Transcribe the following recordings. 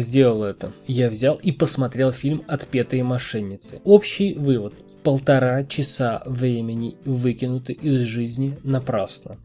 сделал это. Я взял и посмотрел фильм «Отпетые мошенницы». Общий вывод. Полтора часа времени выкинуты из жизни напрасно.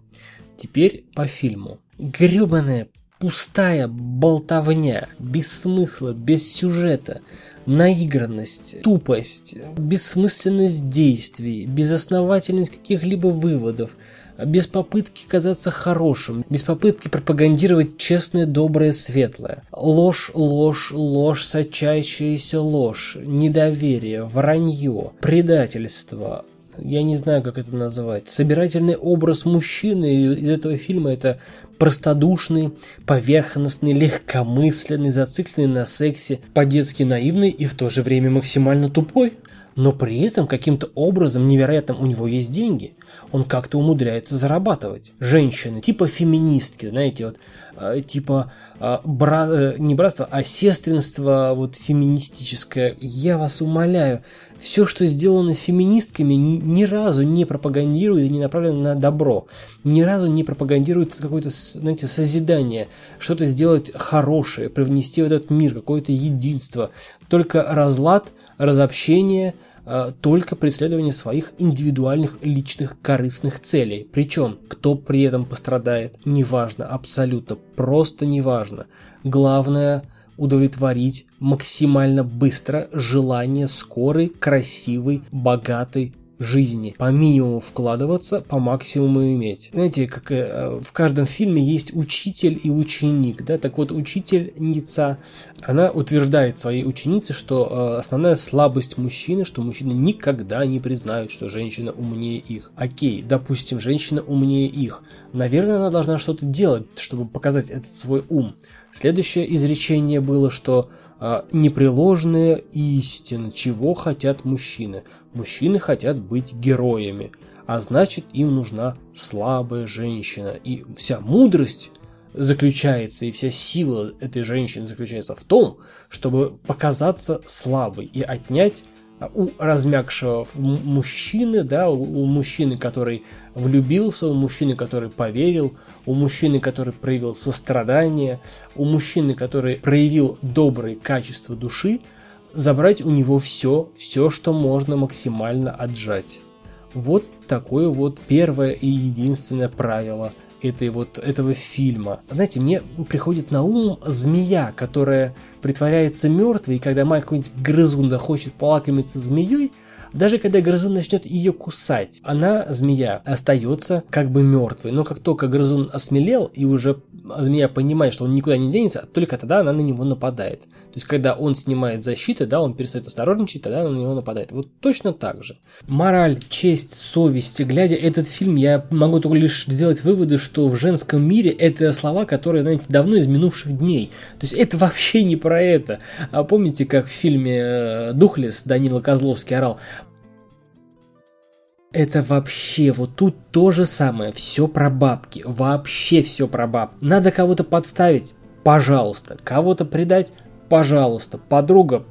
Теперь по фильму. Гребаная пустая болтовня, без смысла, без сюжета, наигранность, тупость, бессмысленность действий, безосновательность каких-либо выводов – без попытки казаться хорошим, без попытки пропагандировать честное, доброе, светлое. Ложь, ложь, ложь, сочащаяся ложь, недоверие, вранье, предательство, я не знаю, как это называть, собирательный образ мужчины из этого фильма это простодушный, поверхностный, легкомысленный, зацикленный на сексе, по-детски наивный и в то же время максимально тупой но при этом каким-то образом невероятным у него есть деньги. Он как-то умудряется зарабатывать. Женщины, типа феминистки, знаете, вот, э, типа э, бра, э, не братство, а сестринство вот феминистическое. Я вас умоляю, все, что сделано феминистками, ни разу не пропагандирует и не направлено на добро. Ни разу не пропагандирует какое-то, знаете, созидание, что-то сделать хорошее, привнести в этот мир какое-то единство. Только разлад, разобщение – только преследование своих индивидуальных личных корыстных целей. Причем, кто при этом пострадает, неважно, абсолютно, просто неважно. Главное удовлетворить максимально быстро желание скорой, красивой, богатой жизни. По минимуму вкладываться, по максимуму иметь. Знаете, как э, в каждом фильме есть учитель и ученик, да, так вот учительница, она утверждает своей ученице, что э, основная слабость мужчины, что мужчины никогда не признают, что женщина умнее их. Окей, допустим, женщина умнее их. Наверное, она должна что-то делать, чтобы показать этот свой ум. Следующее изречение было, что непреложная истина, чего хотят мужчины. Мужчины хотят быть героями, а значит им нужна слабая женщина. И вся мудрость заключается, и вся сила этой женщины заключается в том, чтобы показаться слабой и отнять у размягшего мужчины, да, у мужчины, который влюбился, у мужчины, который поверил, у мужчины, который проявил сострадание, у мужчины, который проявил добрые качества души, забрать у него все, все, что можно максимально отжать. Вот такое вот первое и единственное правило этой вот, этого фильма. Знаете, мне приходит на ум змея, которая притворяется мертвой, и когда маленький грызун хочет полакомиться змеей, даже когда грызун начнет ее кусать, она, змея, остается как бы мертвой. Но как только грызун осмелел и уже змея понимает, что он никуда не денется, только тогда она на него нападает. То есть, когда он снимает защиту, да, он перестает осторожничать, тогда она на него нападает. Вот точно так же. Мораль, честь, совесть. Глядя этот фильм, я могу только лишь сделать выводы, что в женском мире это слова, которые, знаете, давно из минувших дней. То есть, это вообще не про это. А помните, как в фильме э, «Духлес» Данила Козловский орал это вообще, вот тут то же самое, все про бабки, вообще все про бабки. Надо кого-то подставить, пожалуйста, кого-то предать, пожалуйста, подруга,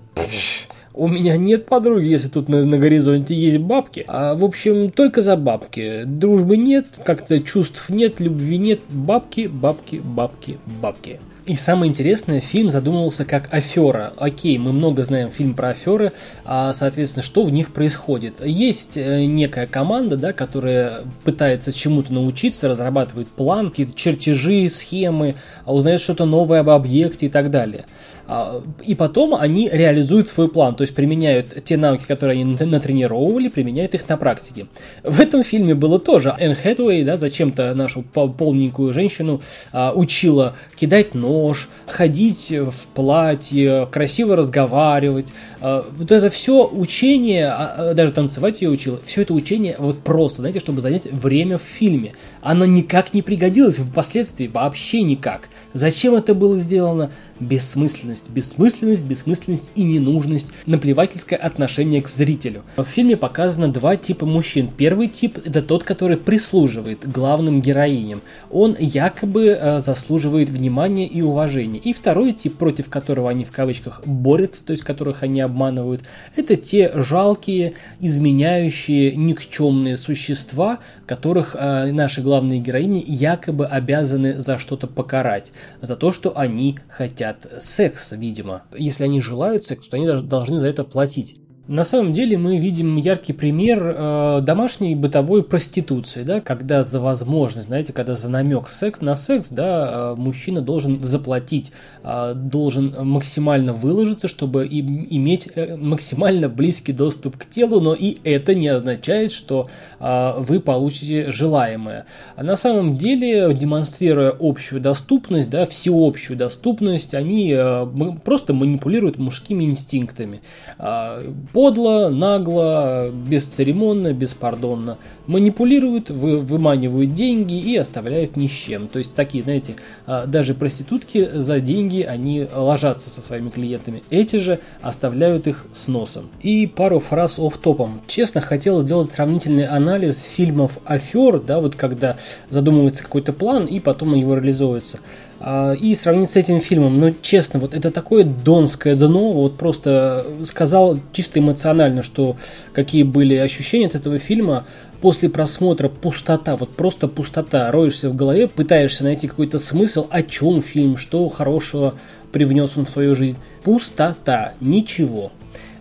у меня нет подруги, если тут на, на горизонте есть бабки. А, в общем, только за бабки. Дружбы нет, как-то чувств нет, любви нет. Бабки, бабки, бабки, бабки. И самое интересное, фильм задумывался как афера. Окей, мы много знаем фильм про аферы, а, соответственно, что в них происходит. Есть э, некая команда, да, которая пытается чему-то научиться, разрабатывает план, какие-то чертежи, схемы, а узнает что-то новое об объекте и так далее. А, и потом они реализуют свой план, то есть применяют те навыки, которые они натренировали, применяют их на практике. В этом фильме было тоже. Энн Хэтуэй, да, зачем-то нашу полненькую женщину а, учила кидать нож, ходить в платье, красиво разговаривать. А, вот это все учение, даже танцевать ее учила, все это учение вот просто, знаете, чтобы занять время в фильме. Оно никак не пригодилось впоследствии, вообще никак. Зачем это было сделано? Бессмысленность, бессмысленность, бессмысленность и ненужность, наплевательское отношение к зрителю. В фильме показано два типа мужчин. Первый тип это тот, который прислуживает главным героиням. Он якобы э, заслуживает внимания и уважения. И второй тип, против которого они в кавычках борются, то есть которых они обманывают, это те жалкие, изменяющие, никчемные существа, которых э, наши главные героини якобы обязаны за что-то покарать, за то, что они хотят хотят секса, видимо. Если они желают секса, то они должны за это платить. На самом деле мы видим яркий пример э, домашней бытовой проституции, да, когда за возможность, знаете, когда за намек секс на секс, да, э, мужчина должен заплатить, э, должен максимально выложиться, чтобы им, иметь э, максимально близкий доступ к телу, но и это не означает, что э, вы получите желаемое. А на самом деле, демонстрируя общую доступность, да, всеобщую доступность, они э, просто манипулируют мужскими инстинктами. Э, подло, нагло, бесцеремонно, беспардонно манипулируют, вы, выманивают деньги и оставляют ни с чем. То есть такие, знаете, а, даже проститутки за деньги, они ложатся со своими клиентами. Эти же оставляют их с носом. И пару фраз оф топом Честно, хотел сделать сравнительный анализ фильмов афер, да, вот когда задумывается какой-то план и потом его реализуется. А, и сравнить с этим фильмом. Но честно, вот это такое донское дно, вот просто сказал чисто эмоционально, что какие были ощущения от этого фильма после просмотра пустота, вот просто пустота, роешься в голове, пытаешься найти какой-то смысл, о чем фильм, что хорошего привнес он в свою жизнь. Пустота, ничего.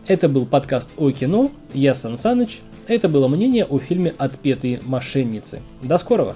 Это был подкаст о кино, я Сан Саныч, это было мнение о фильме «Отпетые мошенницы». До скорого!